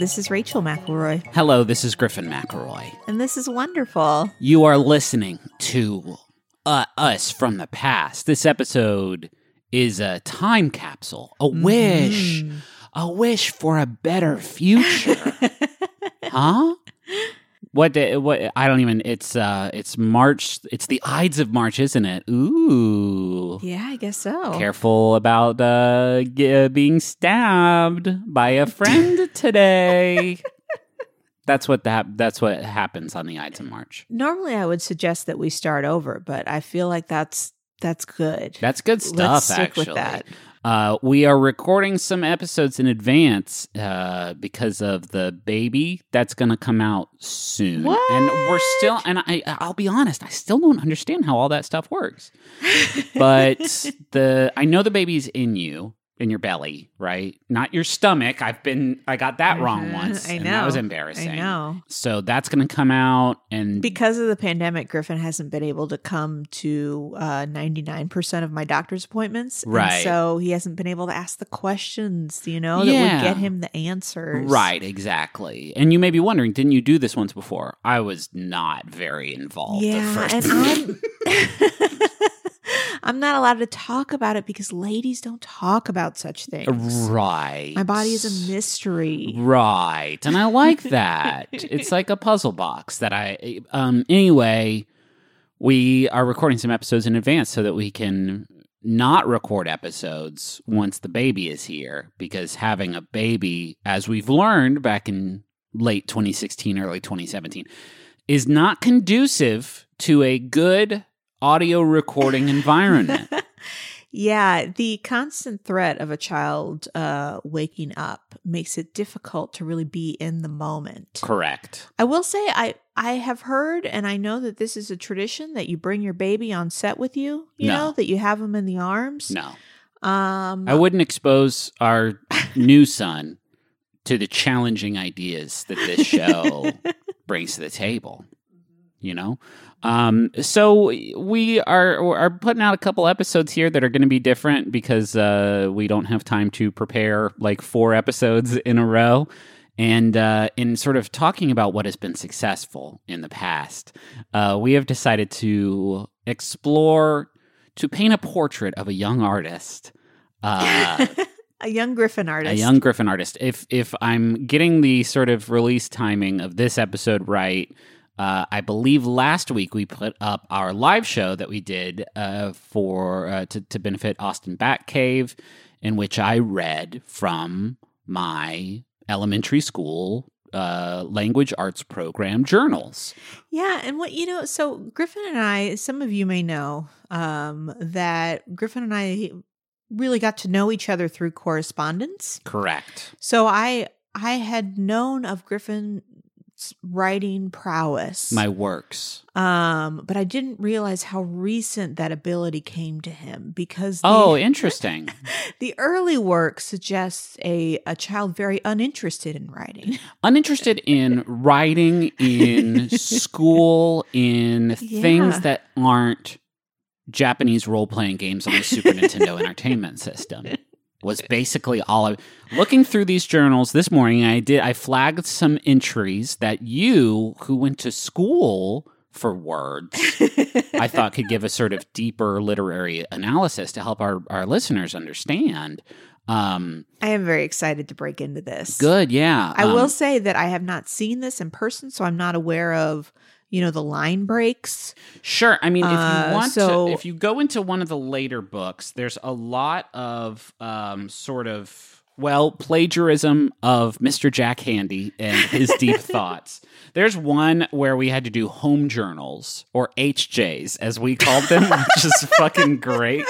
This is Rachel McElroy, Hello, this is Griffin McElroy. and this is wonderful. You are listening to uh, us from the past. This episode is a time capsule, a wish, Mm. a wish for a better future. huh? What? Day, what? I don't even. It's uh. It's March. It's the Ides of March, isn't it? Ooh. yeah, I guess so. Careful about uh, g- being stabbed by a friend today. that's what that. That's what happens on the Ides of March. Normally, I would suggest that we start over, but I feel like that's that's good. That's good stuff. Let's stick actually, with that. Uh, we are recording some episodes in advance uh, because of the baby that's going to come out soon, what? and we're still. And I, I'll be honest, I still don't understand how all that stuff works. But the I know the baby's in you, in your belly, right? Not your stomach. I've been I got that wrong Mhm, once. I and know. that was embarrassing. I know. So that's going to come out, and Because of the pandemic, Griffin hasn't been able to come to uh, 99% of my doctor's appointments. Right. so he hasn't been able to ask the questions, you know, that would get him the answers. Right, exactly. And you may be wondering, didn't you do this once before? I was not very involved. the Yeah, first and I'm I'm not allowed to talk about it because ladies don't talk about such things. right. My body is a mystery. Right. And I like that. it's like a puzzle box that I um anyway, we are recording some episodes in advance so that we can not record episodes once the baby is here because having a baby as we've learned back in late 2016 early 2017 is not conducive to a good audio recording environment. Yeah, the constant threat of a child uh, waking up makes it difficult to really be in the moment. Correct. I will say I I have heard and I know that this is a tradition that you bring your baby on set with you, you No. know, that you have him in the arms. No. Um I wouldn't expose our new son to the challenging ideas that this show brings to the table. You know, um, so we are are putting out a couple episodes here that are going to be different because uh, we don't have time to prepare like four episodes in a row. And uh, in sort of talking about what has been successful in the past, uh, we have decided to explore, to paint a portrait of a young artist. Uh, a young Griffin artist. a young Griffin artist. If if I'm getting the sort of release timing of this episode right, uh, I believe last week we put up our live show that we did uh, for uh, to to benefit Austin Batcave, in which I read from my elementary school uh, language arts program journals. Yeah, and what you know, so Griffin and I, some of you may know um, that Griffin and I really got to know each other through correspondence. Correct. So I I had known of Griffin's writing prowess, My works. um, but I didn't realize how recent that ability came to him because the, Oh, interesting. the early work suggests a a child very uninterested in writing. uninterested in writing in school in Yeah. things that aren't Japanese role playing games on the Super Nintendo Entertainment System. Was basically all I looking through these journals this morning. I did I flagged some entries that you, who went to school for words, I thought could give a sort of deeper literary analysis to help our, our listeners understand. Um, I am very excited to break into this. good, yeah. I will Um, say that I have not seen this in person, so I'm not aware of you know the line breaks. Sure. I mean, if Uh, you want so- to, if you go into one of the later books, there's a lot of um, sort of well plagiarism of Mr. Jack Handey and his deep thoughts. There's one where we had to do home journals or HJs as we called them, which is fucking great.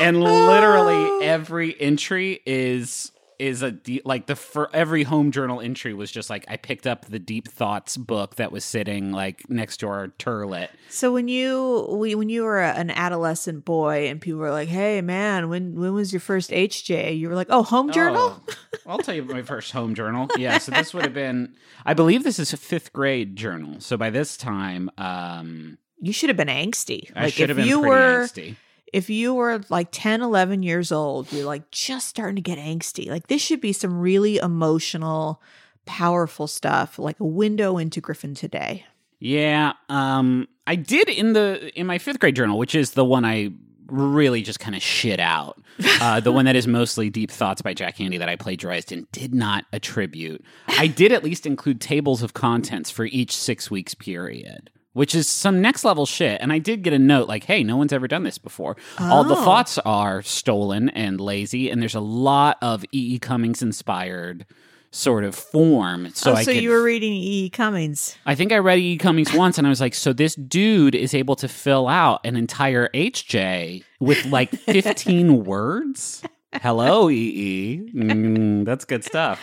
and literally every entry is is a deep, like the for every home journal entry was just like I picked up the deep thoughts book that was sitting like next to our turlet. So when you we- when you were an adolescent boy and people were like, "Hey man, when when was your first HJ?" You were like, "Oh, home journal." Oh, I'll tell you my first home journal. Yeah, so this would have been I believe this is a fifth grade journal. So by this time, um You should have been angsty. I like should have been you pretty were angsty. If you were like 10, 11 years old, you're like just starting to get angsty. Like this should be some really emotional, powerful stuff, like a window into Griffin today. Yeah, um, I did in the in my fifth grade journal, which is the one I really just kind of shit out. Uh, the one that is mostly Deep Thoughts by Jack Handey that I plagiarized and did not attribute. I did at least include tables of contents for each six weeks period. Which is some next level shit. And I did get a note like, hey, no one's ever done this before. All the Oh. thoughts are stolen and lazy, and there's a lot of E. E. Cummings inspired sort of form. So oh, I so could you were reading E. E. Cummings. I think I read E. Cummings once, and I was like, so this dude is able to fill out an entire HJ with like 15 words? Hello, E. E. Mm, that's good stuff.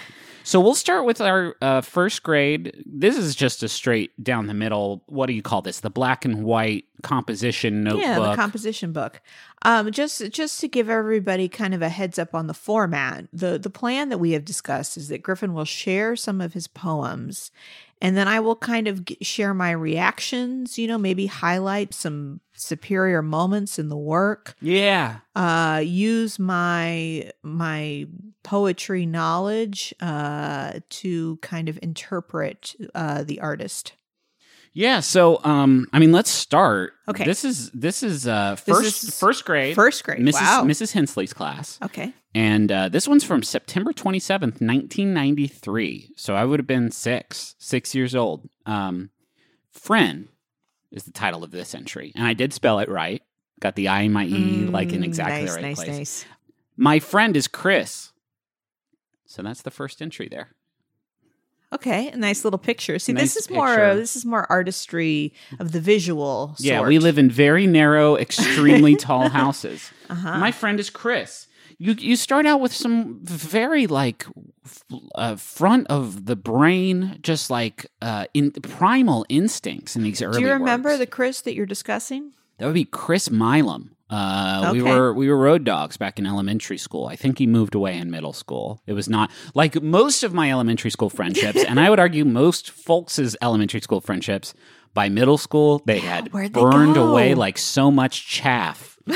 So we'll start with our uh, first grade. This is just a straight down the middle. What do you call this? The black and white composition notebook. Yeah, the composition book. Um, just just to give everybody kind of a heads up on the format, the the plan that we have discussed is that Griffin will share some of his poems, and then I will kind of share my reactions. You know, maybe highlight some superior moments in the work. yeah. Uh, use my my poetry knowledge uh, to kind of interpret uh, the artist. Yeah, so um I mean let's start. Okay. This is this is uh first is first grade. First grade. Mrs. Wow. Mrs. Hensley's class. Okay. And uh, this one's from September 27th, 1993. So I would have been six, six years old. Um, Friend is the title of this entry. And I did spell it right. Got the I and my E like in Mm, exactly nice, the right nice, place. Nice. My friend is Chris. So that's the first entry there. Okay, a nice little picture. See, Nice this is more picture. this is more artistry of the visual. Yeah, sort. we live in very narrow, extremely tall houses. Uh-huh. My friend is Chris. You you start out with some very like f- uh, front of the brain, just like uh, in primal instincts in these early. Do you remember works. the Chris that you're discussing? That would be Chris Milam. Uh, We were we were road dogs back in elementary school. I think he moved away in middle school. It was not like most of my elementary school friendships, and I would argue most folks' elementary school friendships. By middle school, they had where'd burned away like so much chaff.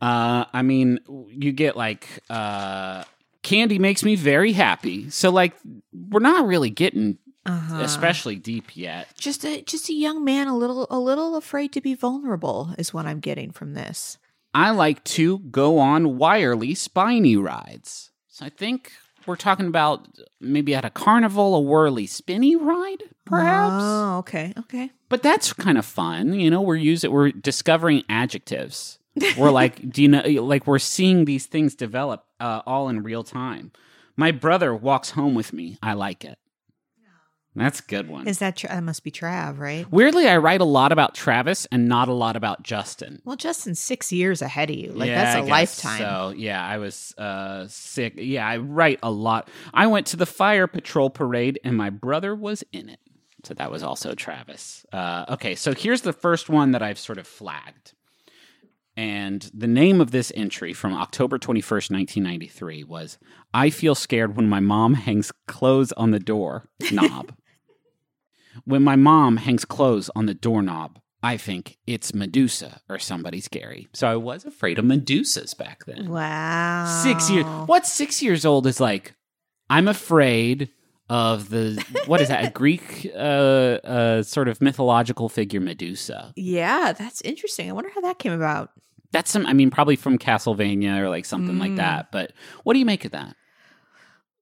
uh, I mean, you get like uh, candy makes me very happy. So like, we're not really getting Uh-huh. especially deep yet. just a just a young man, a little a little afraid to be vulnerable, is what I'm getting from this. I like to go on wirely spiny rides. So I think we're talking about maybe at a carnival, a whirly spinny ride, perhaps. Oh, okay, okay. But that's kind of fun. You know, we're using we're discovering adjectives. We're like, do you know like we're seeing these things develop uh, all in real time. My brother walks home with me. I like it. That's a good one. Is that Tra- that must be Trav, right? Weirdly, I write a lot about Travis and not a lot about Justin. Well, Justin's six years ahead of you. Like Yeah, that's a lifetime. So yeah, I was uh, sick. Yeah, I write a lot. I went to the fire patrol parade, and my brother was in it. So that was also Travis. Uh, okay, so here's the first one that I've sort of flagged. And the name of this entry from October 21st, 1993 was I Feel Scared When My Mom Hangs Clothes on the Door Knob. when my mom hangs clothes on the doorknob, I think it's Medusa or somebody scary. So I was afraid of Medusas back then. Wow. Six years. What six years old is like? I'm afraid of the what is that? A Greek uh, uh, sort of mythological figure, Medusa. Yeah, that's interesting. I wonder how that came about. That's some. I mean, probably from Castlevania or like something like Mm. that. But what do you make of that?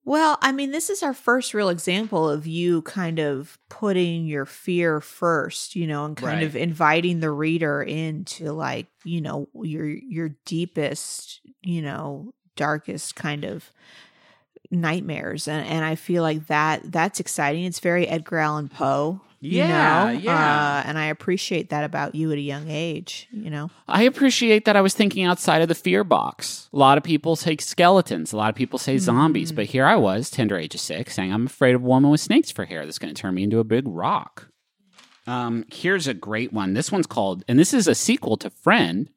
Well, I mean, this is our first real example of you kind of putting your fear first, you know, and kind Right. of inviting the reader into like, you know, your your deepest, you know, darkest kind of nightmares. And and I feel like that that's exciting. It's very Edgar Allan Poe. You Yeah, know? yeah. Uh, and I appreciate that about you at a young age, you know. I appreciate that I was thinking outside of the fear box. A lot of people say skeletons, a lot of people say zombies, Mm. but here I was, tender age of six, saying I'm afraid of a woman with snakes for hair that's going to turn me into a big rock. Um, here's a great one. This one's called, and this is a sequel to Friend.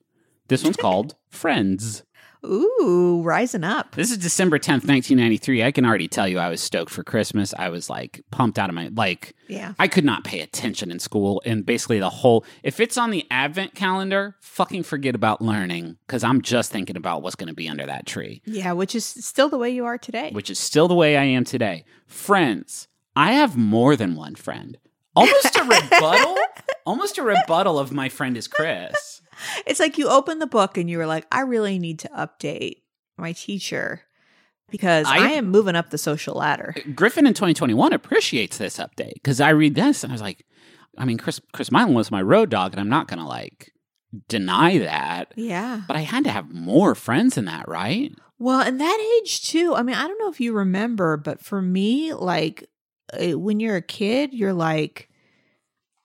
This one's called Friends. Ooh, rising up. This is December 10th, 1993. I can already tell you I was stoked for Christmas. I was like pumped out of my like Yeah. I could not pay attention in school and basically the whole if it's on the advent calendar, fucking forget about learning cuz I'm just thinking about what's going to be under that tree, Yeah, which is still the way you are today. which is still the way I am today. Friends, I have more than one friend. Almost a rebuttal, almost a rebuttal of my friend is Chris. It's like you open the book and you were like, I really need to update my teacher because I, I- am moving up the social ladder. Griffin in 2021 appreciates this update because I read this and I was like, I mean, Chris Chris Milan was my road dog, and I'm not gonna like deny that, Yeah. but I had to have more friends than that, right? Well, in that age too. I mean, I don't know if you remember, but for me, like uh, when you're a kid, you're like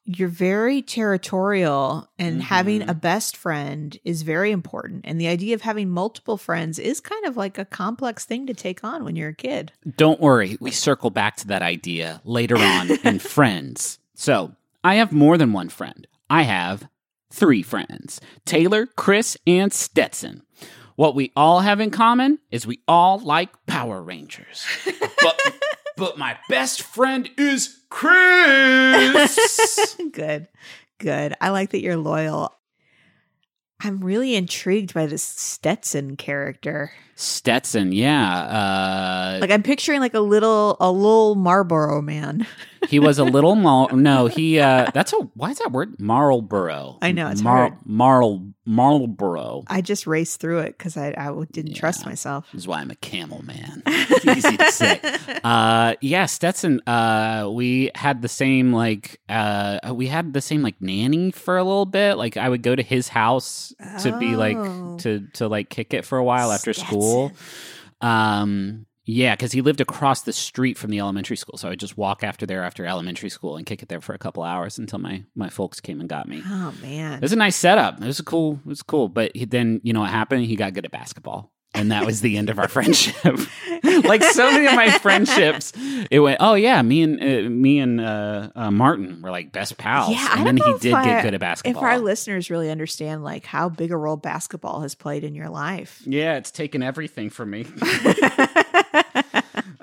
you're very territorial and having Mhm. a best friend is very important. And the idea of having multiple friends is kind of like a complex thing to take on when you're a kid. Don't worry, we circle back to that idea later on in Friends. So I have more than one friend. I have three friends Taylor, Chris, and Stetson. What we all have in common is we all like Power Rangers. But, but my best friend is Chris. good. Good. I like that you're loyal. I'm really intrigued by this Stetson character. Stetson, yeah. Uh, Like I'm picturing like a little a little Marlboro man. he was a little mal. No, he. Uh, that's a. Why is that word Marlboro? I know, it's Mar- hard. Marl Marlboro. I just raced through it because I, I didn't trust myself. This is why I'm a camel man. Easy to say. Uh, yeah, Stetson. Uh, we had the same like. Uh, we had the same like nanny for a little bit. Like I would go to his house to be like Oh. to to like kick it for a while after school. Stetson. Um, yeah, because he lived across the street from the elementary school, so I would just walk after there after elementary school and kick it there for a couple hours until my my folks came and got me. Oh man. It was a nice setup. It was a cool. It was cool. But he, then you know what happened? He got good at basketball, and that was the end of our friendship. like so many of my friendships, it went. Oh yeah, me and uh, me and uh, uh, Martin were like best pals. Yeah, and then he did I- get good at basketball. if our listeners really understand like how big a role basketball has played in your life. yeah, it's taken everything from me.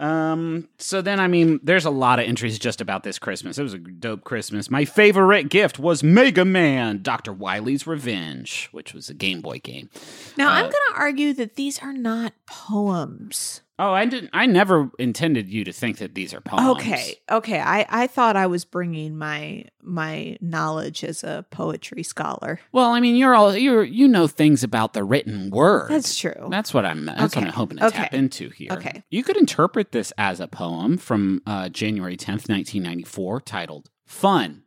Um, so then, I mean, there's a lot of entries just about this Christmas. It was a dope Christmas. My favorite gift was Mega Man, Dr. Wily's Revenge, which was a Game Boy game. now I'm Uh, going to argue that these are not poems. Oh, I didn't. I never intended you to think that these are poems. Okay, okay. I I thought I was bringing my my knowledge as a poetry scholar. Well, I mean, you're all you're you know things about the written word. That's true. That's what I'm. That's what I'm hoping to tap into here. Okay. You could interpret this as a poem from uh, January 10th, 1994, titled "Fun."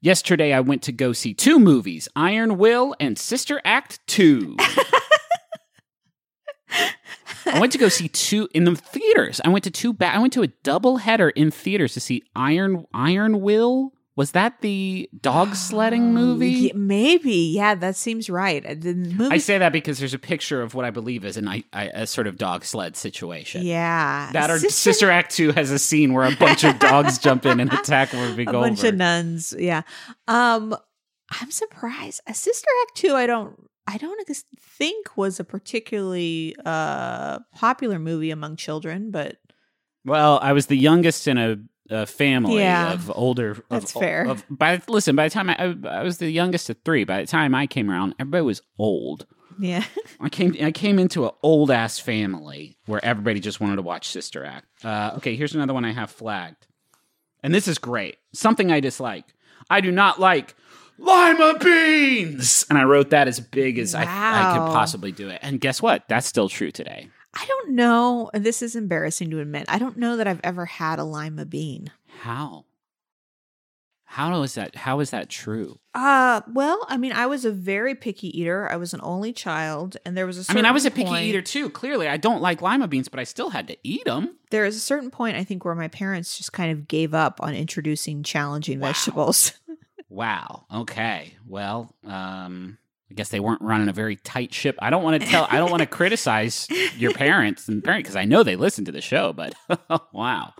Yesterday, I went to go see two movies: Iron Will and Sister Act Two. I went to go see two in the theaters. I went to two. Ba- I went to a double header in theaters to see Iron Iron Will. Was that the dog sledding movie? Yeah, maybe. Yeah, that seems right. The movie. I say that because there's a picture of what I believe is an, I, I, a sort of dog sled situation. yeah. That or Sister, Act 2 has a scene where a bunch of dogs jump in and attack a Goldberg. bunch of nuns. Yeah. Um, I'm surprised. A Sister Act two. I don't. I don't think was a particularly uh popular movie among children, but well, I was the youngest in a, a family Yeah. of older. Of, That's fair. Of, by listen, by the time I, I, was the youngest of three. By the time I came around, everybody was old. yeah. I came I came into an old ass family where everybody just wanted to watch Sister Act. Uh, okay, here's another one I have flagged, and this is great. Something I dislike. I do not like lima beans, and I wrote that as big as I, I could possibly do it. And guess what? That's still true today. I don't know. This is embarrassing to admit. I don't know that I've ever had a lima bean. How? How is that? How is that true? Uh, well, I mean, I was a very picky eater. I was an only child, and there was a. I mean, I was a picky point- eater too. Clearly, I don't like lima beans, but I still had to eat them. There is a certain point, I think, where my parents just kind of gave up on introducing challenging Wow. vegetables. Wow. Okay. Well, um, I guess they weren't running a very tight ship. I don't want to tell. I don't want to criticize your parents and parent because I know they listen to the show. But wow,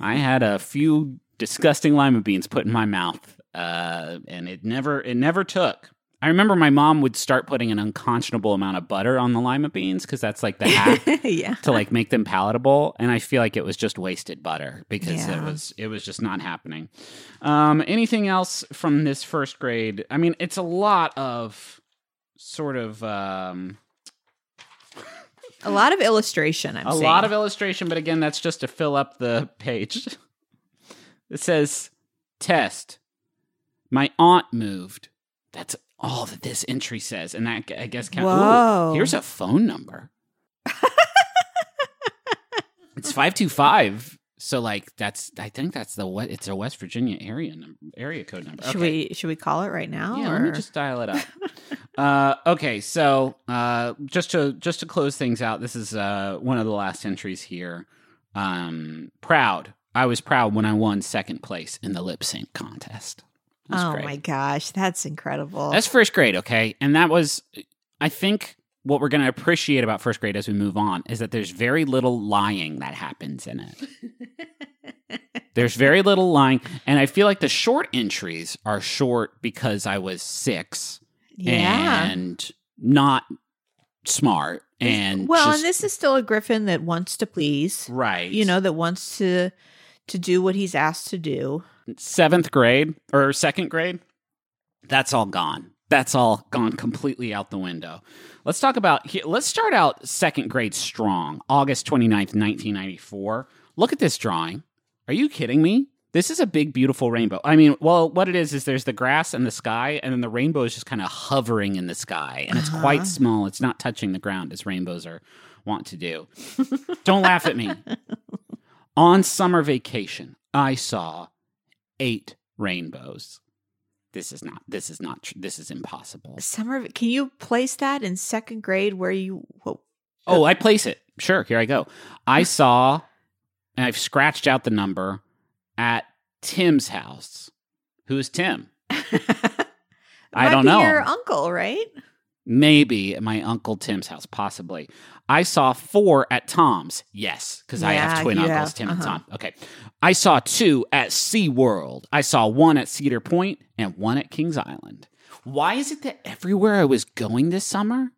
I had a few disgusting lima beans put in my mouth, uh, and it never it never took. I remember my mom would start putting an unconscionable amount of butter on the lima beans because that's like the hack yeah. to like make them palatable. And I feel like it was just wasted butter because it was it was just not happening. Um, anything else from this first grade? I mean, it's a lot of sort of um, A lot of illustration. I'm a lot of illustration, but again, that's just to fill up the page. It says test. My aunt moved. That's all that this entry says, and that I guess count. Ooh, Whoa. here's a phone number. it's five two five. So like that's I think that's the what it's a West Virginia area number, area code number. Should we should we call it right now? Yeah, or? let me just dial it up. uh, okay, so uh, just to just to close things out, this is uh, one of the last entries here. Um, proud, I was proud when I won second place in the lip sync contest. That's oh great. my gosh, that's incredible. That's first grade, okay, and that was, I think. What we're going to appreciate about first grade as we move on is that there's very little lying that happens in it. There's very little lying, and I feel like the short entries are short because I was six yeah. and not smart and well, just- and this is still a griffin that wants to please. right You know, that wants to to do what he's asked to do. Seventh grade or second grade that's all gone. That's all gone completely out the window. Let's talk about here let's start out second grade strong august 29th 1994 look at this drawing. Are you kidding me? This is a big beautiful rainbow. I mean well what it is is there's the grass and the sky and then the rainbow is just kind of hovering in the sky and it's Uh-huh. quite small. It's not touching the ground as rainbows are want to do. Don't laugh at me. On summer vacation i saw eight rainbows this is not this is not this is impossible Summer, can you place that in second grade where you? Oh i place it sure here i go i saw and i've scratched out the number at tim's house who's tim I don't know. Your uncle, right? Maybe at my uncle tim's house possibly. I saw four at tom's. Yes because i have twin uncles have, tim and uh-huh. tom. Okay. I saw two at seaworld. I saw one at cedar point and one at kings island. Why is it that everywhere i was going this summer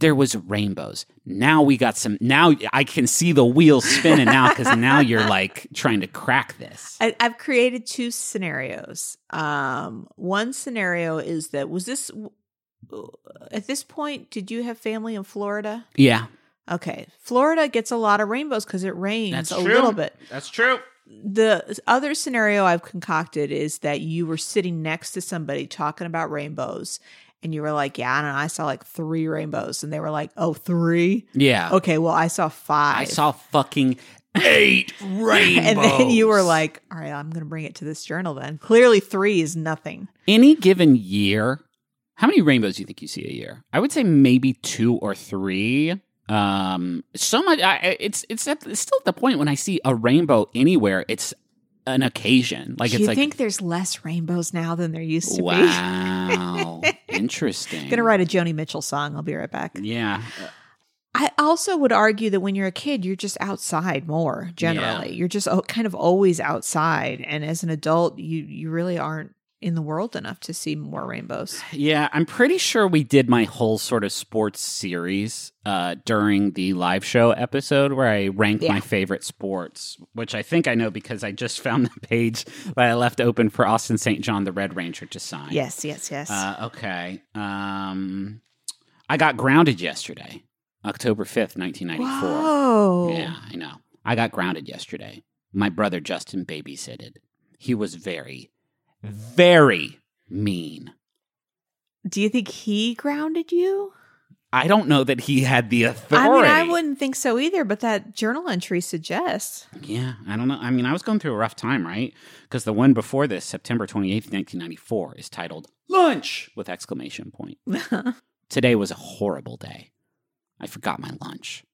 there was rainbows? Now we got some now i can see the wheels spinning now because now you're like trying to crack this. I, I've created two scenarios. Um, one scenario is that was this Uh, at this point? Did you have family in Florida? yeah Okay, Florida gets a lot of rainbows because it rains that's a true little bit. that's true The other scenario I've concocted is that you were sitting next to somebody talking about rainbows, and you were like, "Yeah, I don't know, I saw like three rainbows," and they were like, "Oh, three? yeah Okay, well, I saw five. i saw fucking eight rainbows and then you were like, "All right, I'm going to bring it to this journal." Then clearly, three is nothing. any given year, how many rainbows do you think you see a year? I would say maybe two or three. Um, so much. I, it's it's, at, it's still at the point when I see a rainbow anywhere, it's an occasion. Like it's you like think there's less rainbows now than there used to be? wow, interesting. Gonna write a Joni Mitchell song. I'll be right back. Yeah, I also would argue that when you're a kid, you're just outside more generally. You're just kind of always outside, and as an adult, you you really aren't in the world enough to see more rainbows. yeah. I'm pretty sure we did my whole sort of sports series uh, during the live show episode where I ranked Yeah. my favorite sports, which I think I know because I just found the page that I left open for Austin St. John, the Red Ranger, to sign. Yes, yes, yes. Uh, okay. Um, I got grounded yesterday, October 5th, 1994. Whoa! Yeah, I know. I got grounded yesterday. My brother Justin babysitted. He was very, very mean. Do you think he grounded you? I don't know that he had the authority. I mean, I wouldn't think so either, but that journal entry suggests. Yeah, I don't know. I mean, I was going through a rough time, right? Because the one before this, September 28th, 1994, is titled Lunch with exclamation point. Today was a horrible day. I forgot my lunch,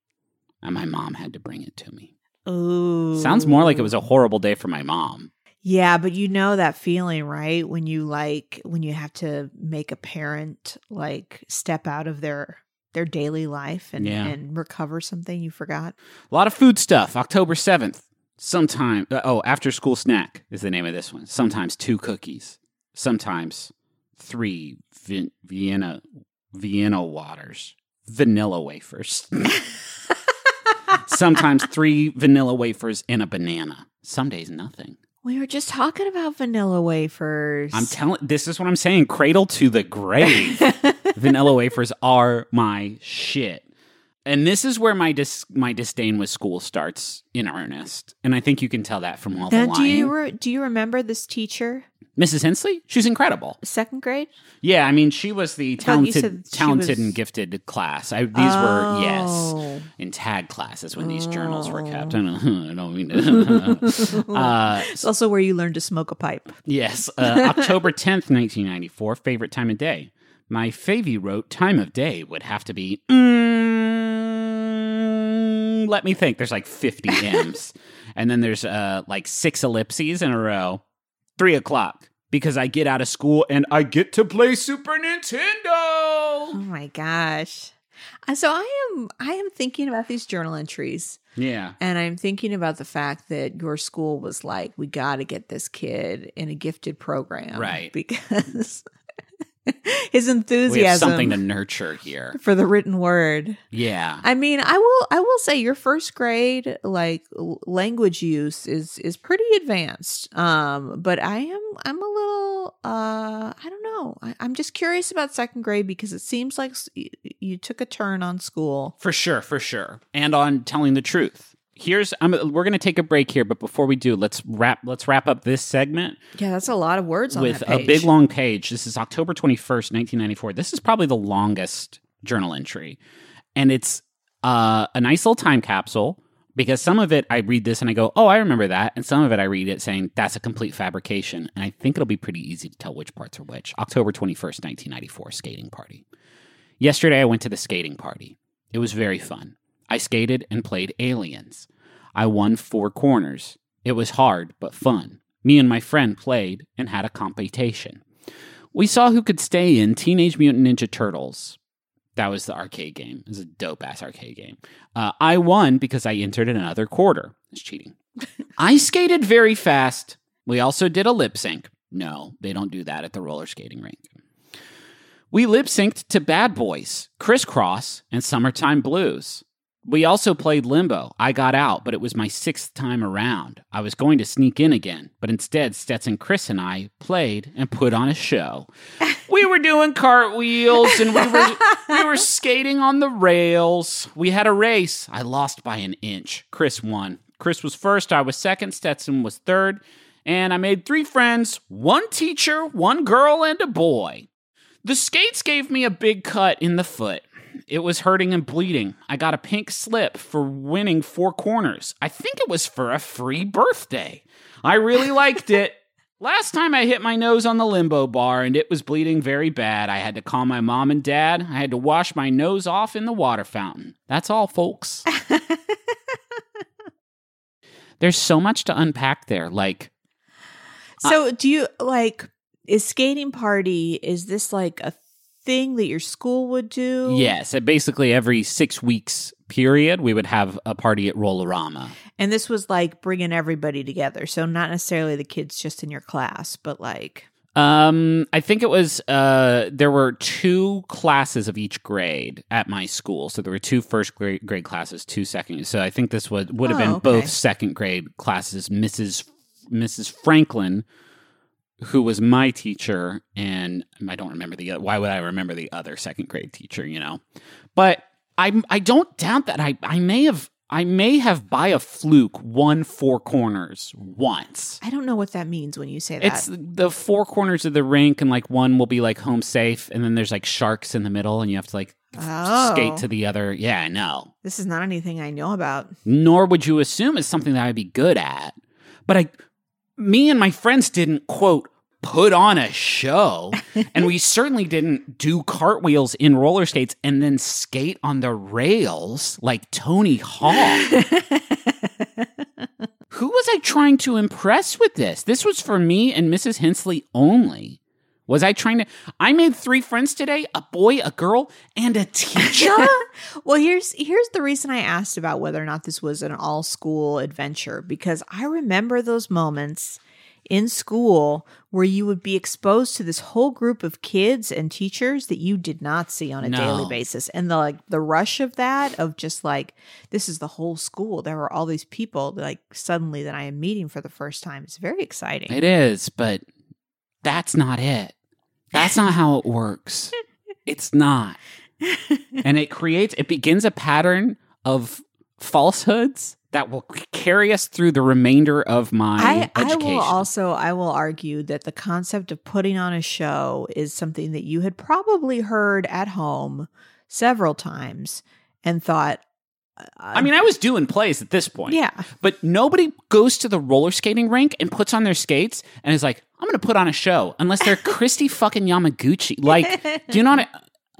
and my mom had to bring it to me. Ooh. Sounds more like it was a horrible day for my mom. Yeah, but you know that feeling, right? When you like when you have to make a parent like step out of their their daily life and Yeah. and recover something you forgot. A lot of food stuff. October 7th. Sometime, uh, oh, after school snack is the name of this one. Sometimes two cookies. Sometimes three Vi- Vienna Vienna waters, vanilla wafers. Sometimes three vanilla wafers and a banana. Some days nothing. We were just talking about vanilla wafers. I'm telling. This is what I'm saying. Cradle to the grave. vanilla wafers are my shit. And this is where my dis- my disdain with school starts in earnest. And I think you can tell that from all now, the do you re- do you remember this teacher? Mrs. Hensley, she's incredible. Second grade? Yeah, I mean, she was the talented, talented was- and gifted class. I, these were yes, Oh. in tag classes when these journals were kept. Oh. I don't, I don't mean to. uh, It's also where you learn to smoke a pipe. yes, uh, October tenth, nineteen ninety four. Favorite time of day. My Favy wrote time of day would have to be. Mm, let me think. There's like fifty M's, and then there's uh like six ellipses in a row. Three o'clock because I get out of school and I get to play Super Nintendo. Oh my gosh. Uh, So I am I am thinking about these journal entries Yeah. and I'm thinking about the fact that your school was like we got to get this kid in a gifted program Right. because his enthusiasm something to nurture here. for the written word. Yeah. I mean, I will I will say your first grade like language use is is pretty advanced. Um, but I am I'm a little uh I don't know. I, I'm just curious about second grade because it seems like s- y- you took a turn on school. For sure, for sure. And on telling the truth. Here's I'm we're going to take a break here, but before we do, let's wrap let's wrap up this segment Yeah, that's a lot of words on with a big long page. This is October 21st, 1994. This is probably the longest journal entry. And it's uh, a nice little time capsule because some of it I read this and I go, "Oh, I remember that." And some of it I read it saying that's a complete fabrication. And I think it'll be pretty easy to tell which parts are which. October 21st, 1994, skating party. Yesterday I went to the skating party. It was very fun. I skated and played aliens. I won four corners. It was hard, but fun. Me and my friend played and had a competition. We saw who could stay in Teenage Mutant Ninja Turtles. That was the arcade game. It was a dope ass arcade game. Uh, I won because I entered another quarter. It's cheating. I skated very fast. We also did a lip sync. No, they don't do that at the roller skating rink. We lip synced to Bad Boys, Kris Kross, and Summertime Blues. We also played Limbo. I got out, but it was my sixth time around. I was going to sneak in again, but instead, Stetson Chris and I played and put on a show. we were doing cartwheels and we were, we were skating on the rails. We had a race. I lost by an inch. Chris won. Chris was first, I was second, Stetson was third, and I made three friends one teacher, one girl, and a boy. The skates gave me a big cut in the foot. It was hurting and bleeding. I got a pink slip for winning four corners. I think it was for a free birthday. I really liked it. Last time I hit my nose on the limbo bar and it was bleeding very bad. I had to call my mom and dad. I had to wash my nose off in the water fountain. That's all, folks. There's so much to unpack there. Like, So, do you like is skating party? Is this like a thing that your school would do? yes, basically every six weeks period, we would have a party at Rollerama. And this was like bringing everybody together. So, not necessarily the kids just in your class, but like, Um, I think it was uh there were two classes of each grade at my school. So there were two first grade, grade classes, two second. So I think this would would have Oh, been okay. both second grade classes. Mrs. Mrs. Franklin, who was my teacher, and I don't remember the why would I remember the other second grade teacher, you know? But I I don't doubt that I I may have I may have by a fluke won four corners once. I don't know what that means when you say that. It's the four corners of the rink, and like one will be like home safe, and then there's like sharks in the middle, and you have to like Oh. skate to the other. Yeah, I know. this is not anything I know about. Nor would you assume it's something that I'd be good at. But I, me and my friends didn't quote put on a show, and we certainly didn't do cartwheels in roller skates and then skate on the rails like Tony Hawk. Who was I trying to impress with this? This was for me and Mrs. Hensley only. Was I trying to? I made three friends today a boy, a girl, and a teacher? Well, here's here's the reason I asked about whether or not this was an all school adventure because I remember those moments in school where you would be exposed to this whole group of kids and teachers that you did not see on a daily basis. And the like the rush of that of just like this is the whole school. There are all these people that like suddenly that I am meeting for the first time. It's very exciting. It is, but that's not it. That's not how it works. It's not. And it creates, it begins a pattern of falsehoods that will carry us through the remainder of my I, I education. will also I will argue that the concept of putting on a show is something that you had probably heard at home several times and thought I mean, I was doing plays at this point. yeah But nobody goes to the roller skating rink and puts on their skates and is like, I'm going to put on a show unless they're Kristi fucking Yamaguchi. Like, do you know what?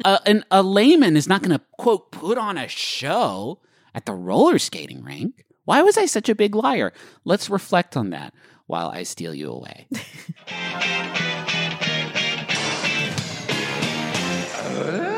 A, an, a layman is not going to, quote, put on a show at the roller skating rink. Why was I such a big liar? Let's reflect on that while I steal you away. Uh,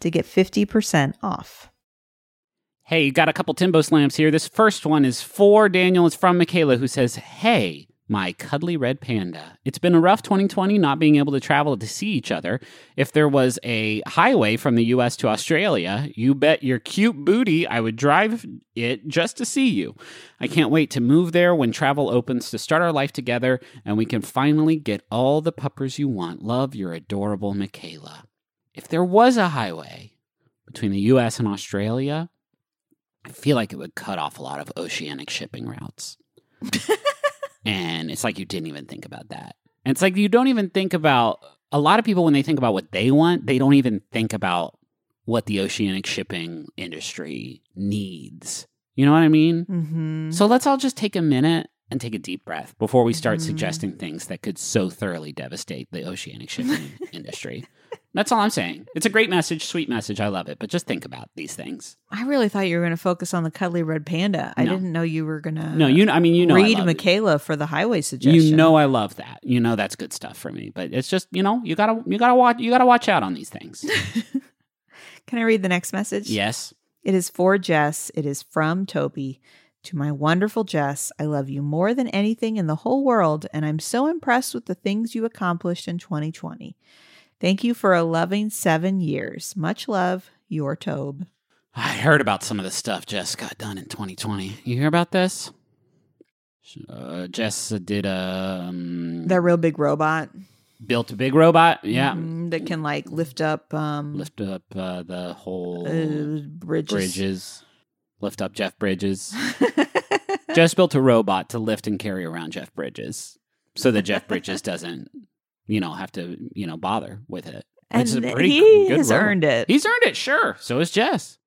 to get 50% off. Hey, you got a couple Timbo slams here. This first one is for Daniel. It's from Michaela, who says, Hey, my cuddly red panda. It's been a rough 2020 not being able to travel to see each other. If there was a highway from the US to Australia, you bet your cute booty I would drive it just to see you. I can't wait to move there when travel opens to start our life together and we can finally get all the puppers you want. Love your adorable Michaela. If there was a highway between the US and Australia, I feel like it would cut off a lot of oceanic shipping routes. and it's like you didn't even think about that. And it's like you don't even think about a lot of people when they think about what they want, they don't even think about what the oceanic shipping industry needs. You know what I mean? Mm-hmm. So let's all just take a minute and take a deep breath before we start Mhm. suggesting things that could so thoroughly devastate the oceanic shipping industry. That's all I'm saying. It's a great message, sweet message. I love it. But just think about these things. I really thought you were going to focus on the cuddly red panda. I No. didn't know you were going to No, you. I mean, you know, read Michaela for the highway suggestion. You know, I love that. You know, that's good stuff for me. But it's just, you know, you gotta, you gotta watch, you gotta watch out on these things. Can I read the next message? yes. It is for Jess. It is from Toby. To my wonderful Jess, I love you more than anything in the whole world, and I'm so impressed with the things you accomplished in 2020. Thank you for a loving seven years. Much love, your Tobe. I heard about some of the stuff Jess got done in 2020. You hear about this? Uh, Jess did a um, That real big robot built a big robot. Yeah, mhm, that can like lift up um lift up uh, the whole uh, bridges. Bridges. Lift up Jeff Bridges. Jess built a robot to lift and carry around Jeff Bridges, so that Jeff Bridges doesn't, you know, have to, you know, bother with it. and It's a pretty he good has robot. earned it. He's earned it, sure. So is Jess.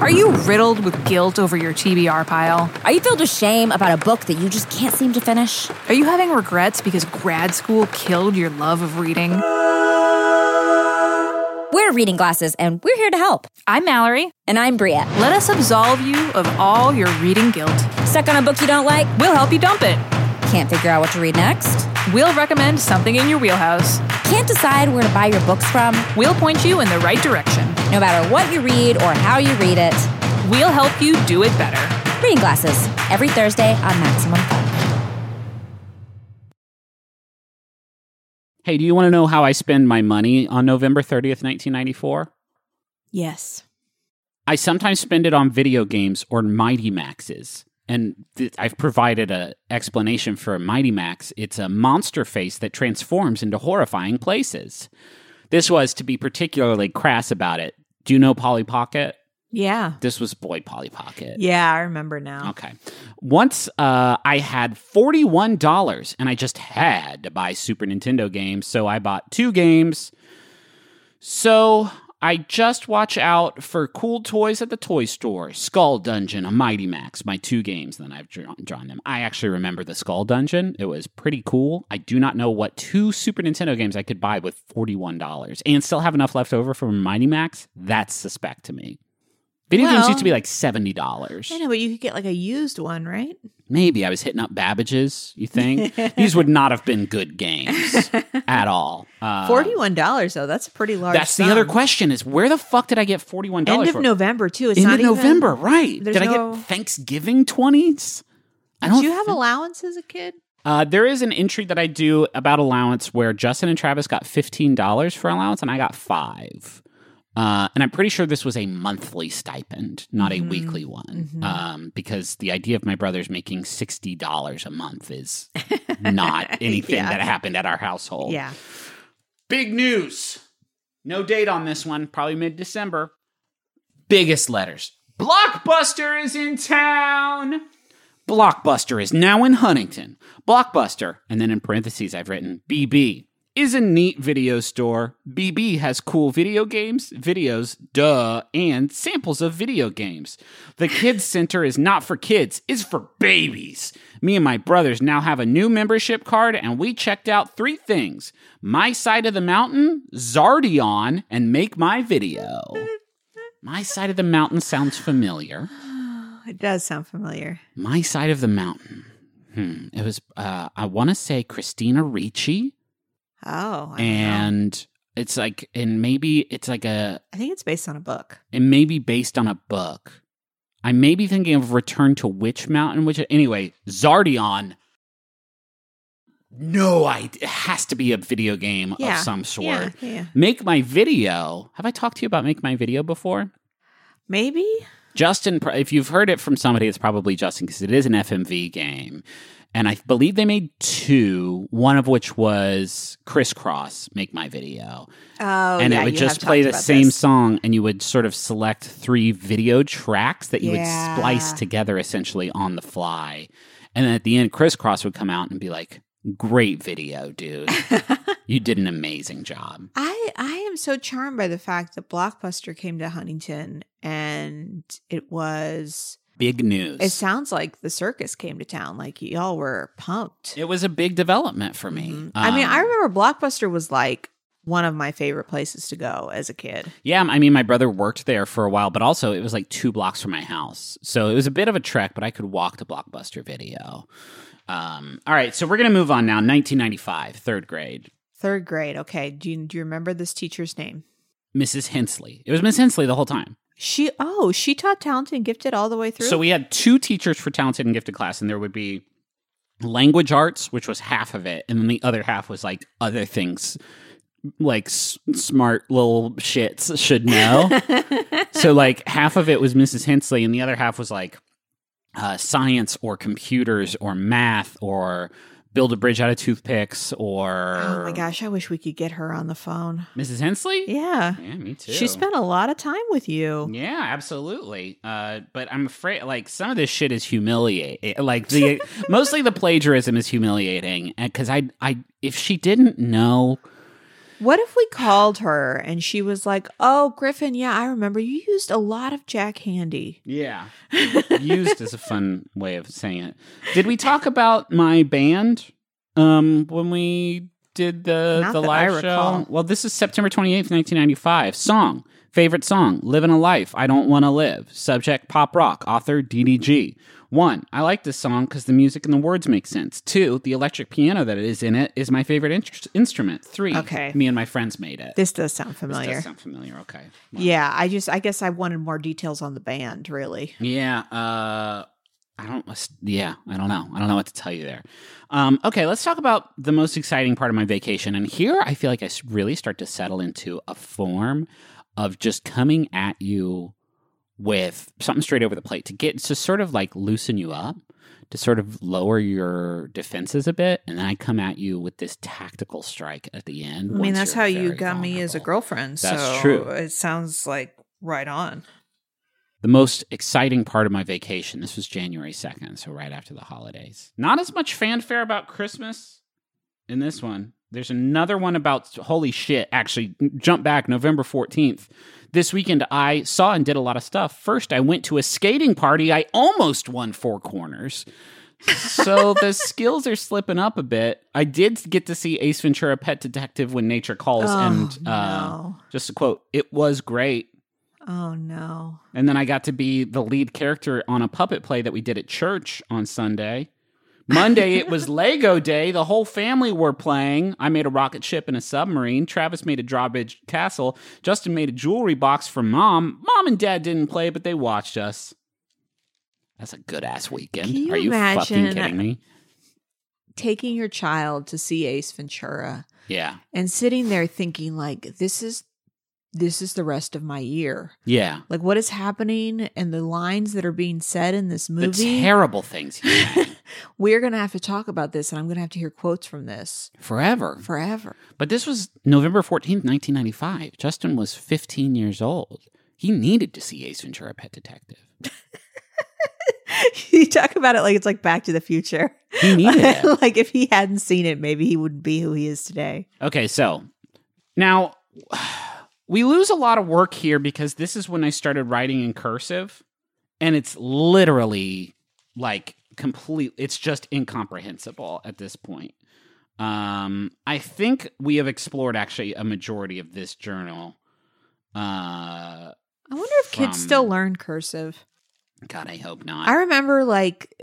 Are you riddled with guilt over your TBR pile? Are you filled with shame about a book that you just can't seem to finish? Are you having regrets because grad school killed your love of reading? We're Reading Glasses, and we're here to help. I'm Mallory. And I'm Bria. Let us absolve you of all your reading guilt. Stuck on a book you don't like? We'll help you dump it. Can't figure out what to read next? We'll recommend something in your wheelhouse. Can't decide where to buy your books from? We'll point you in the right direction. No matter what you read or how you read it, We'll help you do it better. Reading Glasses, every Thursday on Maximum Fun. Hey, do you want to know how I spend my money on November 30th, 1994? yes. I sometimes spend it on video games or Mighty Maxes. And th- I've provided an explanation for Mighty Max. It's a monster face that transforms into horrifying places. This was to be particularly crass about it. Do you know Polly Pocket? Yeah. This was Boy Polly Pocket. Yeah, I remember now. Okay. Once uh, I had $41 and I just had to buy Super Nintendo games. So I bought two games. So I just watch out for cool toys at the toy store Skull Dungeon, a Mighty Max, my two games. Then I've drawn, drawn them. I actually remember the Skull Dungeon. It was pretty cool. I do not know what two Super Nintendo games I could buy with $41 and still have enough left over for Mighty Max. That's suspect to me. Video games used to be like $70. I know, but you could get like a used one, right? Maybe I was hitting up Babbage's, you think? These would not have been good games at all. Uh, Forty-one dollars though. That's a pretty large. That's the other question is where the fuck did I get $41 End of for? November too. It's End not of even- November, right. Did I get Thanksgiving 20s? I don't you have allowance as a kid? uh, there is an entry that I do about allowance where Justin and Travis got $15 for allowance and I got 5 uh, and I'm pretty sure this was a monthly stipend, not Mm-hmm. a weekly one, um, because the idea of my brothers making sixty dollars a month is not anything Yeah. that happened at our household. Yeah. Big news. No date on this one, probably mid December. Biggest letters. Blockbuster is in town. Blockbuster is now in Huntington. Blockbuster, and then in parentheses, I've written BB, is a neat video store. BB has cool video games, videos, duh, and samples of video games. The Kids Center is not for kids, it's for babies. Me and my brothers now have a new membership card, and we checked out three things My Side of the Mountain, Zardion, and Make My Video. My Side of the Mountain sounds familiar. It does sound familiar. My Side of the Mountain. Hmm. It was, uh, I want to say Christina Ricci. Oh, I, don't know. and it's like and maybe it's like a I think it's based on a book. it may be based on a book i may be thinking of return to witch mountain which anyway zardion no i it has to be a video game Yeah, of some sort Yeah, yeah. make my video have i talked to you about make my video before Maybe. Justin, if you've heard it from somebody, it's probably Justin because it is an FMV game. And I believe they made two, one of which was Kris Kross, Make My Video. Oh, and yeah, it would just play the same this. song, and you would sort of select three video tracks that you would splice together essentially on the fly. And then at the end, Kris Kross would come out and be like, Great video, dude. you did an amazing job. I I am so charmed by the fact that Blockbuster came to Huntington and it was Big news. it sounds like the circus came to town. Like y'all were pumped. it was a big development for me. Mhm. I mean, Um, I remember Blockbuster was like one of my favorite places to go as a kid. Yeah, I mean, my brother worked there for a while, but also it was like two blocks from my house. So it was a bit of a trek, but I could walk to Blockbuster Video. Um, all right, so we're going to move on now. 1995, third grade. Third grade. Okay. Do you, do you remember this teacher's name? Mrs. Hensley. It was Miss Hensley the whole time. She, oh, she taught talented and gifted all the way through. So we had two teachers for talented and gifted class, and there would be language arts, which was half of it, and then the other half was like other things, like s- smart little shits should know. so like half of it was Mrs. Hensley, and the other half was like uh, science or computers or math or build a bridge out of toothpicks or oh my gosh, I wish we could get her on the phone. Mrs. Hensley. Yeah. yeah, me too. She spent a lot of time with you. Yeah, absolutely. Uh, but I'm afraid, like, some of this shit is humiliating. Like the mostly the plagiarism is humiliating, because I, I, if she didn't know, What if we called her and she was like, "Oh, Griffin, yeah, I remember you used a lot of Jack Handey." yeah, used as a fun way of saying it. Did we talk about my band um, when we did the Not the live show? Well, this is September twenty eighth, nineteen ninety five. Song. Favorite song, Living a Life, I Don't Want to Live. Subject, Pop Rock. Author, DDG. One, I like this song because the music and the words make sense. Two, the electric piano that is in it is my favorite in- instrument. Three, Okay. me and my friends made it. This does sound familiar. This does sound familiar. Okay. Yeah, I just I guess I wanted more details on the band, really. Yeah. Uh, I don't. Yeah, I don't know. I don't know what to tell you there. Um, okay, let's talk about the most exciting part of my vacation. And here, I feel like I really start to settle into a form of just coming at you with something straight over the plate to get to sort of like loosen you up, to sort of lower your defenses a bit, and then I come at you with this tactical strike at the end. I mean, that's how you got me as a girlfriend. That's so true. It sounds like right on. the most exciting part of my vacation. This was January 2nd, so right after the holidays. Not as much fanfare about Christmas in this one. There's another one about holy shit. Actually, jump back November 14th. This weekend, I saw and did a lot of stuff. First, I went to a skating party. I almost won four corners. so the skills are slipping up a bit. I did get to see Ace Ventura: Pet Detective when Nature Calls, Oh, and uh, no. just a quote: "It was great." Oh no. And then I got to be the lead character on a puppet play that we did at church on Sunday. Monday, it was Lego Day. The whole family were playing. I made a rocket ship and a submarine. Travis made a drawbridge castle. Justin made a jewelry box for mom. Mom and dad didn't play, but they watched us. That's a good ass weekend. You Are you fucking kidding me? Taking your child to see Ace Ventura Yeah. and sitting there thinking like this is this is the rest of my year. Yeah. Like what is happening and the lines that are being said in this The movie. terrible things. We're going to have to talk about this and I'm going to have to hear quotes from this forever. forever. But this was November 14th, 1995. Justin was 15 years old. He needed to see Ace Ventura Pet Detective. you talk about it like it's like Back to the Future. He needed it. like if he hadn't seen it, maybe he wouldn't be who he is today. Okay, so now we lose a lot of work here because this is when I started writing in cursive, and it's literally like complete. It's just incomprehensible at this point. Um, I think we have explored actually a majority of this journal. Uh, I wonder if kids still learn cursive. God, I hope not. I remember like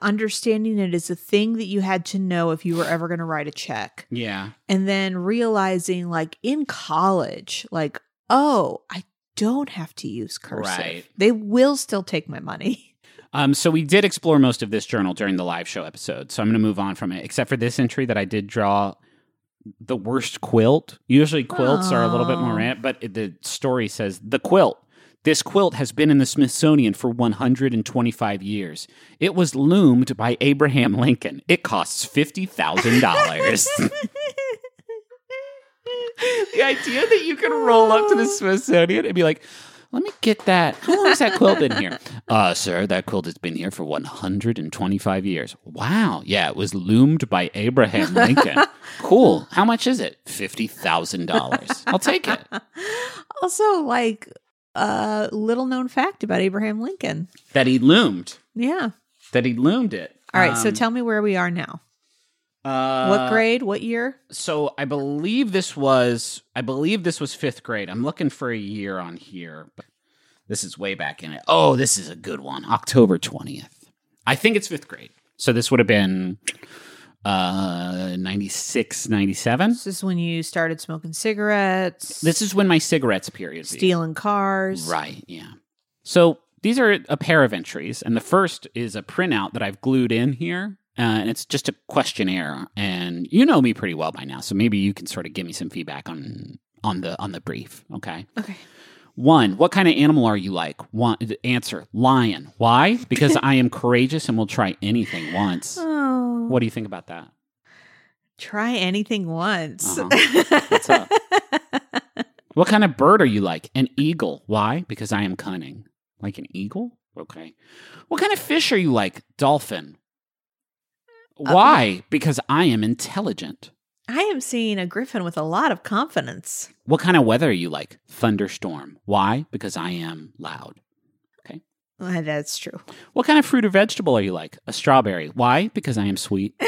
understanding it as a thing that you had to know if you were ever going to write a check. yeah, And then realizing like in college, like, oh, I don't have to use cursive. Right. They will still take my money. Um, so we did explore most of this journal during the live show episode. So I'm going to move on from it, except for this entry that I did draw the worst quilt. Usually quilts are a little bit more but it- the story says the quilt. This quilt has been in the Smithsonian for 125 years. It was loomed by Abraham Lincoln. It costs $50,000. the idea that you can roll up to the Smithsonian and be like, let me get that. How long has that quilt been here? Uh, sir, that quilt has been here for 125 years. Wow. Yeah, it was loomed by Abraham Lincoln. cool. How much is it? $50,000. I'll take it. also, like a little known fact about Abraham Lincoln. That he loomed. Yeah. That he loomed it. All right. so Um, tell me where we are now. uh, What grade? What year? So I believe this was I believe this was fifth grade. I'm looking for a year on here, but this is way back in it. Oh, this is a good one. October twentieth. I think it's fifth grade. So this would have been uh 96 97 This is when you started smoking cigarettes. this is when my cigarettes period stealing cars. Right, yeah. So these are a pair of entries, and the first is a printout that I've glued in here, uh, and it's just a questionnaire. And you know me pretty well by now, so maybe you can sort of give me some feedback on on the on the brief. Okay. Okay. One, what kind of animal are you like? One answer: lion. Why? Because I am courageous and will try anything once. Oh. What do you think about that? Try anything once. Uh-huh. What's up? What kind of bird are you like? An eagle. Why? Because I am cunning. Like an eagle? Okay. What kind of fish are you like? Dolphin. Why? because I am intelligent. I am seeing a griffin with a lot of confidence. What kind of weather are you like? Thunderstorm. Why? Because I am loud. Uh, That's true. What kind of fruit or vegetable are you like? A strawberry. Why? Because I am sweet.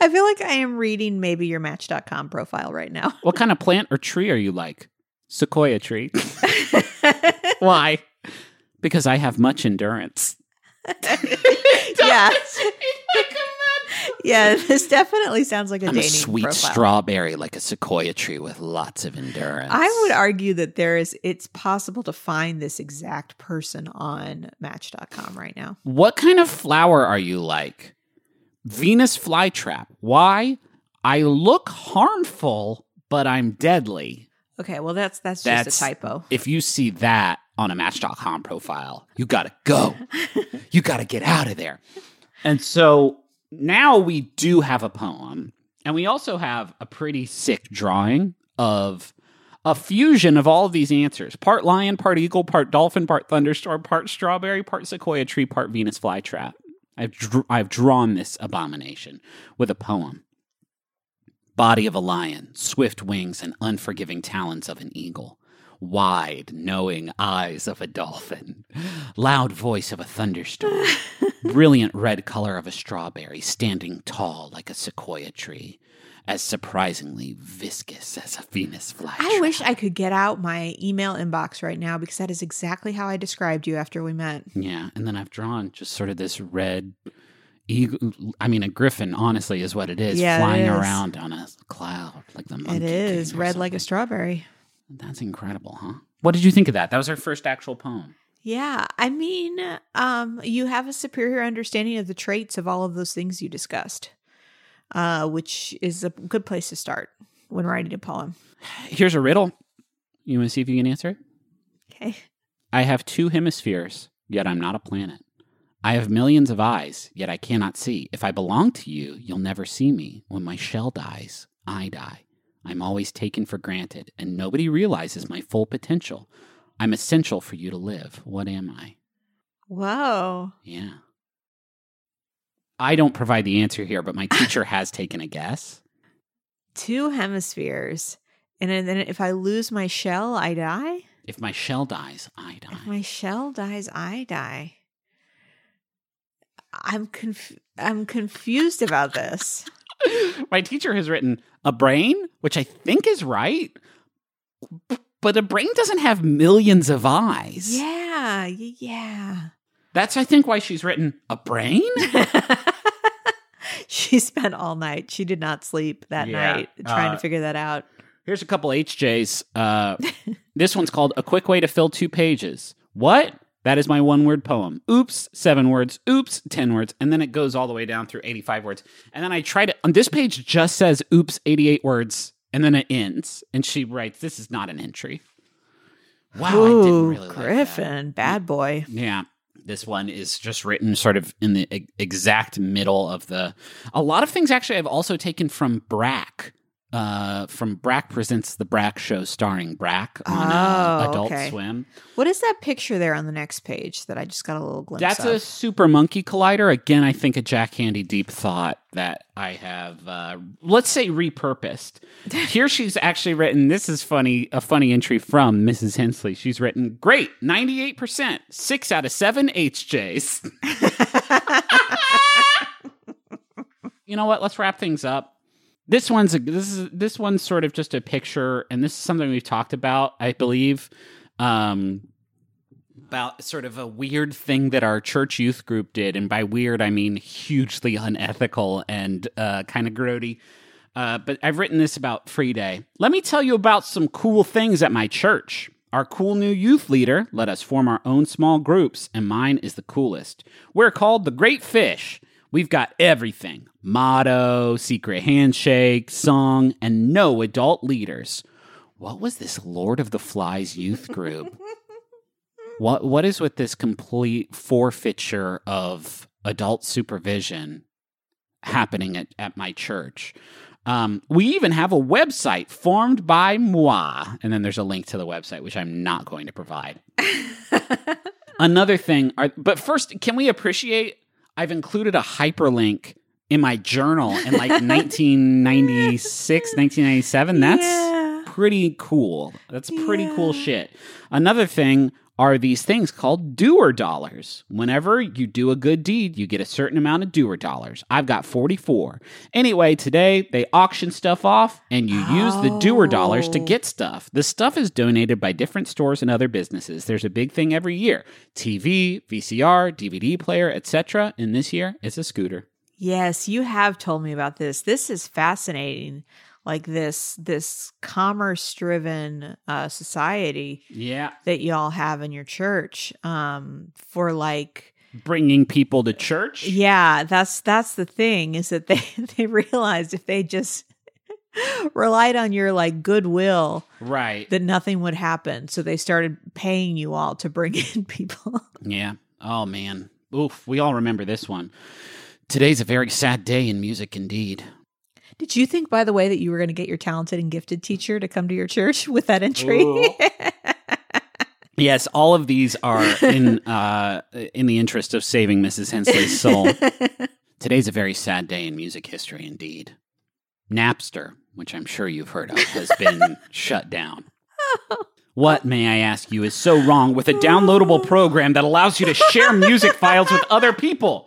I feel like I am reading maybe your Match.com profile right now. What kind of plant or tree are you like? Sequoia tree. Why? Because I have much endurance. yeah. Yeah, this definitely sounds like a I'm a dating sweet profile. strawberry like a sequoia tree with lots of endurance. I would argue that there is it's possible to find this exact person on match.com right now. What kind of flower are you like? Venus flytrap. Why? I look harmful, but I'm deadly. Okay, well that's that's, That's just a typo. If you see that on a Match.com profile, you gotta go. you gotta get out of there. And so now we do have a poem, and we also have a pretty sick drawing of a fusion of all of these answers part lion, part eagle, part dolphin, part thunderstorm, part strawberry, part sequoia tree, part Venus flytrap. I've, dr- I've drawn this abomination with a poem. Body of a lion, swift wings and unforgiving talons of an eagle, wide, knowing eyes of a dolphin, loud voice of a thunderstorm, brilliant red color of a strawberry, standing tall like a sequoia tree, as surprisingly viscous as a Venus flytrap. I wish I could get out my email inbox right now because that is exactly how I described you after we met. Yeah, and then I've drawn just sort of this red eagle. I mean, a griffin, honestly, is what it is, Yeah, flying is. around on a cloud like the monkey. it is red like a strawberry. That's incredible, huh? What did you think of that? That was our first actual poem. Yeah, I mean, um, you have a superior understanding of the traits of all of those things you discussed, uh, which is a good place to start when writing a poem. Here's a riddle. You want to see if you can answer it? Okay. I have two hemispheres, yet I'm not a planet. I have millions of eyes, yet I cannot see. If I belong to you, you'll never see me. When my shell dies, I die. I'm always taken for granted, and nobody realizes my full potential. I'm essential for you to live. What am I? Whoa. Yeah. I don't provide the answer here, but my teacher has taken a guess. Two hemispheres. And then if I lose my shell, I die? If my shell dies, I die. If my shell dies, I die. I'm conf- I'm confused about this. my teacher has written a brain, which I think is right, but a brain doesn't have millions of eyes. Yeah, yeah. That's, I think, why she's written a brain. she spent all night. She did not sleep that Yeah, night trying uh, to figure that out. Here's a couple HJs. Uh, this one's called A Quick Way to Fill Two Pages. What? That is my one word poem. Oops, seven words. Oops, 10 words. And then it goes all the way down through 85 words. And then I tried it. On this page just says oops, 88 words. And then it ends. And she writes, This is not an entry. Wow, I didn't Ooh, really like. Griffin, bad boy. Yeah. This one is just written sort of in the exact middle of the. A lot of things actually I've also taken from Brak. Uh, from Brak Presents the Brak Show starring Brak on uh, Oh, Adult okay. Swim. What is that picture there on the next page that I just got a little glimpse of? That's of? a Super Monkey Collider. Again, I think a Jack Handey deep thought that I have, uh, let's say, repurposed. Here she's actually written, this is funny, a funny entry from Mrs. Hensley. She's written, great, 98%, six out of seven HJs. you know what? Let's wrap things up. This one's a, this is this one's sort of just a picture, and this is something we've talked about, I believe, um, about sort of a weird thing that our church youth group did. And by weird, I mean hugely unethical and uh, kind of grody. Uh, but I've written this about Free Day. Let me tell you about some cool things at my church. Our cool new youth leader let us form our own small groups, and mine is the coolest. We're called the Great Fish. We've got everything motto, secret handshake, song, and no adult leaders. What was this Lord of the Flies youth group? what what is with this complete forfeiture of adult supervision happening at, at my church? Um, we even have a website formed by moi, and then there's a link to the website, which I'm not going to provide. Another thing, are, but first, can we appreciate? I've included a hyperlink in my journal in like 1996, 1997. That's Yeah. pretty cool. That's pretty cool shit. Another thing are these things called doer dollars. Whenever you do a good deed, you get a certain amount of doer dollars. I've got 44. Anyway, today they auction stuff off and you use the doer dollars to Oh. get stuff. The stuff is donated by different stores and other businesses. There's a big thing every year. TV, VCR, DVD player, etc. And this year it's a scooter. Yes, you have told me about this. This is fascinating. Like this this commerce driven uh society Yeah. that y'all have in your church um for like Bringing people to church. yeah, that's that's the thing is that they they realized if they just relied on your like goodwill Right. that nothing would happen. So they started paying you all to bring in people. Yeah. Oh man. Oof. We all remember this one. Today's a very sad day in music indeed. Did you think, by the way, that you were going to get your talented and gifted teacher to come to your church with that entry? Yes, all of these are in uh, in the interest of saving Mrs. Hensley's soul. Today's a very sad day in music history indeed. Napster, which I'm sure you've heard of, has been shut down. What, may I ask you, is so wrong with a downloadable program that allows you to share music files with other people?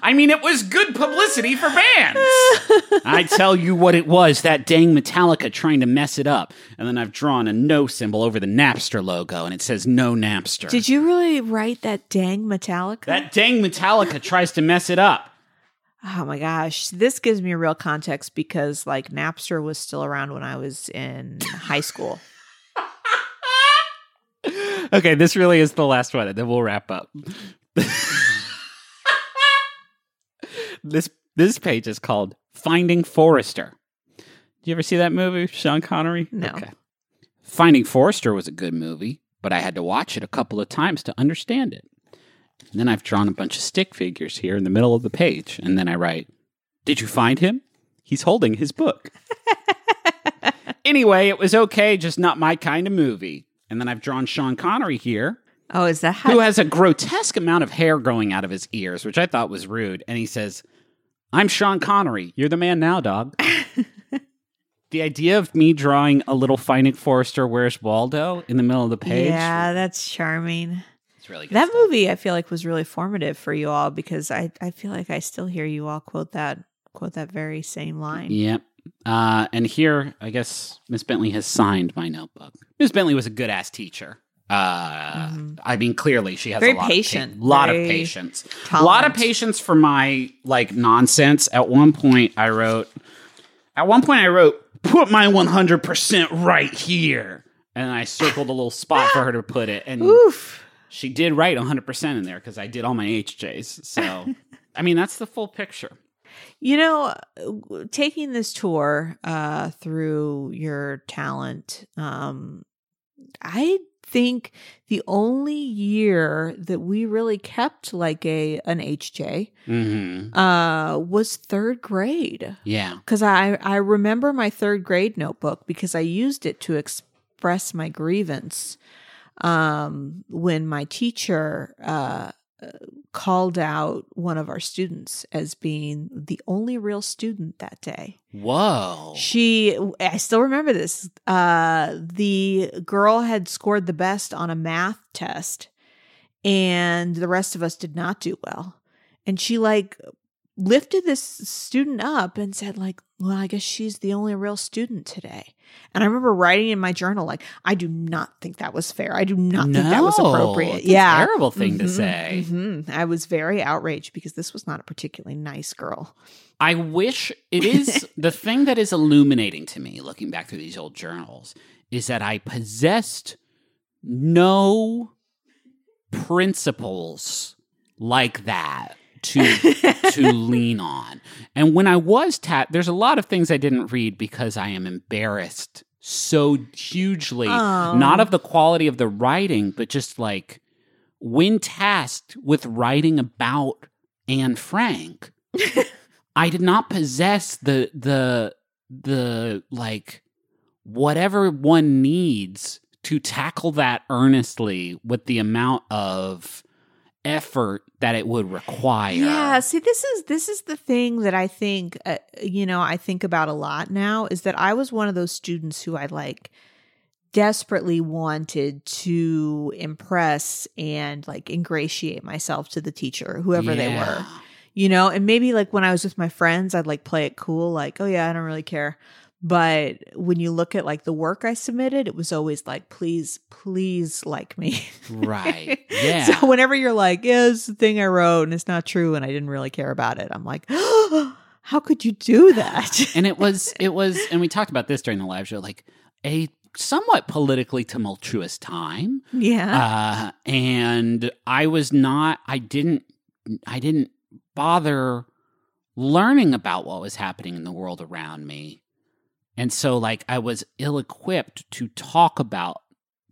I mean, it was good publicity for bands. I tell you what it was that dang Metallica trying to mess it up. And then I've drawn a no symbol over the Napster logo and it says no Napster. Did you really write that dang Metallica? that dang Metallica tries to mess it up. oh my gosh. This gives me a real context because like Napster was still around when I was in high school. Okay, this really is the last one, and then we'll wrap up. This this page is called Finding Forrester. Did you ever see that movie, Sean Connery? No. Finding Forrester was a good movie, but I had to watch it a couple of times to understand it. And then I've drawn a bunch of stick figures here in the middle of the page, and then I write, Did you find him? He's holding his book. anyway, it was okay, just not my kind of movie. And then I've drawn Sean Connery here, Oh, is that how? who has a grotesque amount of hair growing out of his ears, which I thought was rude. And he says, I'm Sean Connery. You're the man now, dog. the idea of me drawing a little Finding Forrester Where's Waldo in the middle of the page. yeah, that's charming. It's really good. That stuff. movie I feel like was really formative for you all because I, I feel like I still hear you all quote that quote that very same line. Yep. Uh, and here, I guess Miss Bentley has signed my notebook. Miss Bentley was a good ass teacher. Uh, I mean, clearly she has Very a lot patient, of pa- lot very of patience, a lot of patience for my like nonsense. At one point, I wrote. At one point, I wrote, "Put my one hundred percent right here," and I circled a little spot for her to put it, and Oof. she did write one hundred percent in there because I did all my HJs. So, I mean, that's the full picture. You know, taking this tour uh, through your talent, um, I think the only year that we really kept like a an HJ hmm uh, was third grade. Yeah. Because I I remember my third grade notebook because I used it to express my grievance um, when my teacher uh, called out one of our students as being the only real student that day. Whoa. She, I still remember this. Uh, the girl had scored the best on a math test, and the rest of us did not do well. And she like lifted this student up and said like well i guess she's the only real student today. And i remember writing in my journal like i do not think that was fair. I do not think that was No, appropriate. yeah. terrible thing to Mhm, say. mhm. i was very outraged because this was not a particularly nice girl. I wish it is the thing that is illuminating to me looking back through these old journals is that I possessed no principles like that to to lean on. And when I was tat there's a lot of things I didn't read because I am embarrassed so hugely Oh. not of the quality of the writing but just like when tasked with writing about Anne Frank I did not possess the the the like whatever one needs to tackle that earnestly with the amount of effort that it would require. Yeah, see this is this is the thing that I think uh, you know, I think about a lot now is that I was one of those students who I like desperately wanted to impress and like ingratiate myself to the teacher, whoever they were. You know, and maybe like when I was with my friends, I'd like play it cool like, "Oh yeah, I don't really care." But when you look at like the work I submitted, it was always like, "Please, please like me." Right. Yeah. So whenever you're like, yeah, it's the thing I wrote and it's not true and I didn't really care about it, I'm like, how could you do that? and it was it was and we talked about this during the live show like a somewhat politically tumultuous time yeah. uh, and I was not. I didn't. I didn't bother learning about what was happening in the world around me, and so like I was ill-equipped to talk about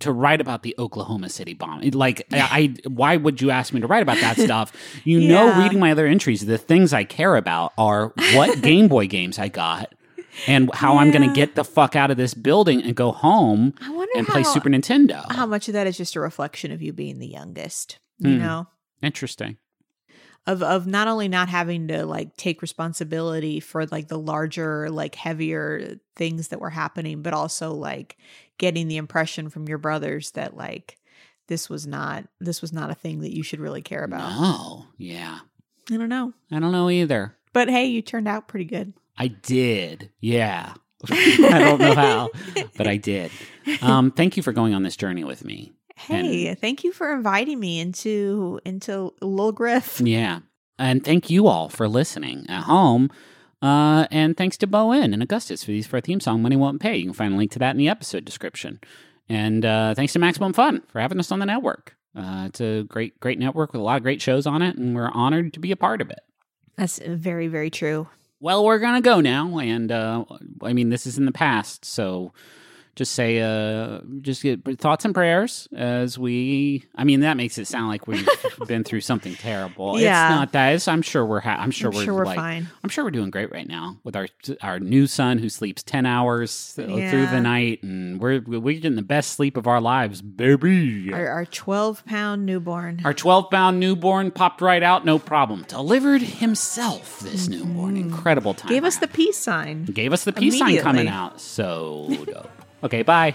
to write about the Oklahoma City bomb. Like I, I why would you ask me to write about that stuff? You know, reading my other entries, the things I care about are what Game Boy games I got. And how I'm going to get the fuck out of this building and go home and how, play Super Nintendo. how much of that is just a reflection of you being the youngest, you Hmm. know? Interesting. Of of not only not having to like take responsibility for like the larger, like heavier things that were happening, but also like getting the impression from your brothers that like this was not this was not a thing that you should really care about. No, yeah. I don't know. I don't know either. But hey, you turned out pretty good. I did. Yeah. I don't know how, but I did. Um, thank you for going on this journey with me. Hey, thank you for inviting me into into Lil Griff. Yeah. And thank you all for listening at home. Uh, and thanks to bo en and Augustus for these for our theme song, Money Won't Pay. You can find a link to that in the episode description. And uh, thanks to Maximum Fun for having us on the network. Uh, it's a great, great network with a lot of great shows on it, and we're honored to be a part of it. That's very very true. Well, we're gonna go now, and uh, I mean this is in the past, so just say uh, just get thoughts and prayers as we. I mean that makes it sound like we've been through something terrible. Yeah. It's not that. It's, I'm sure we're. Ha- I'm sure I'm we're. sure we're like, fine. I'm sure we're doing great right now with our our new son who sleeps ten hours through the night, and we're we're getting the best sleep of our lives, baby. Our, our 12 pound newborn. Our 12 pound newborn popped right out, no problem. Delivered himself, this newborn. Incredible time. Mm-hmm. Gave us the peace sign. Gave us the peace sign coming out. So dope. Okay, bye.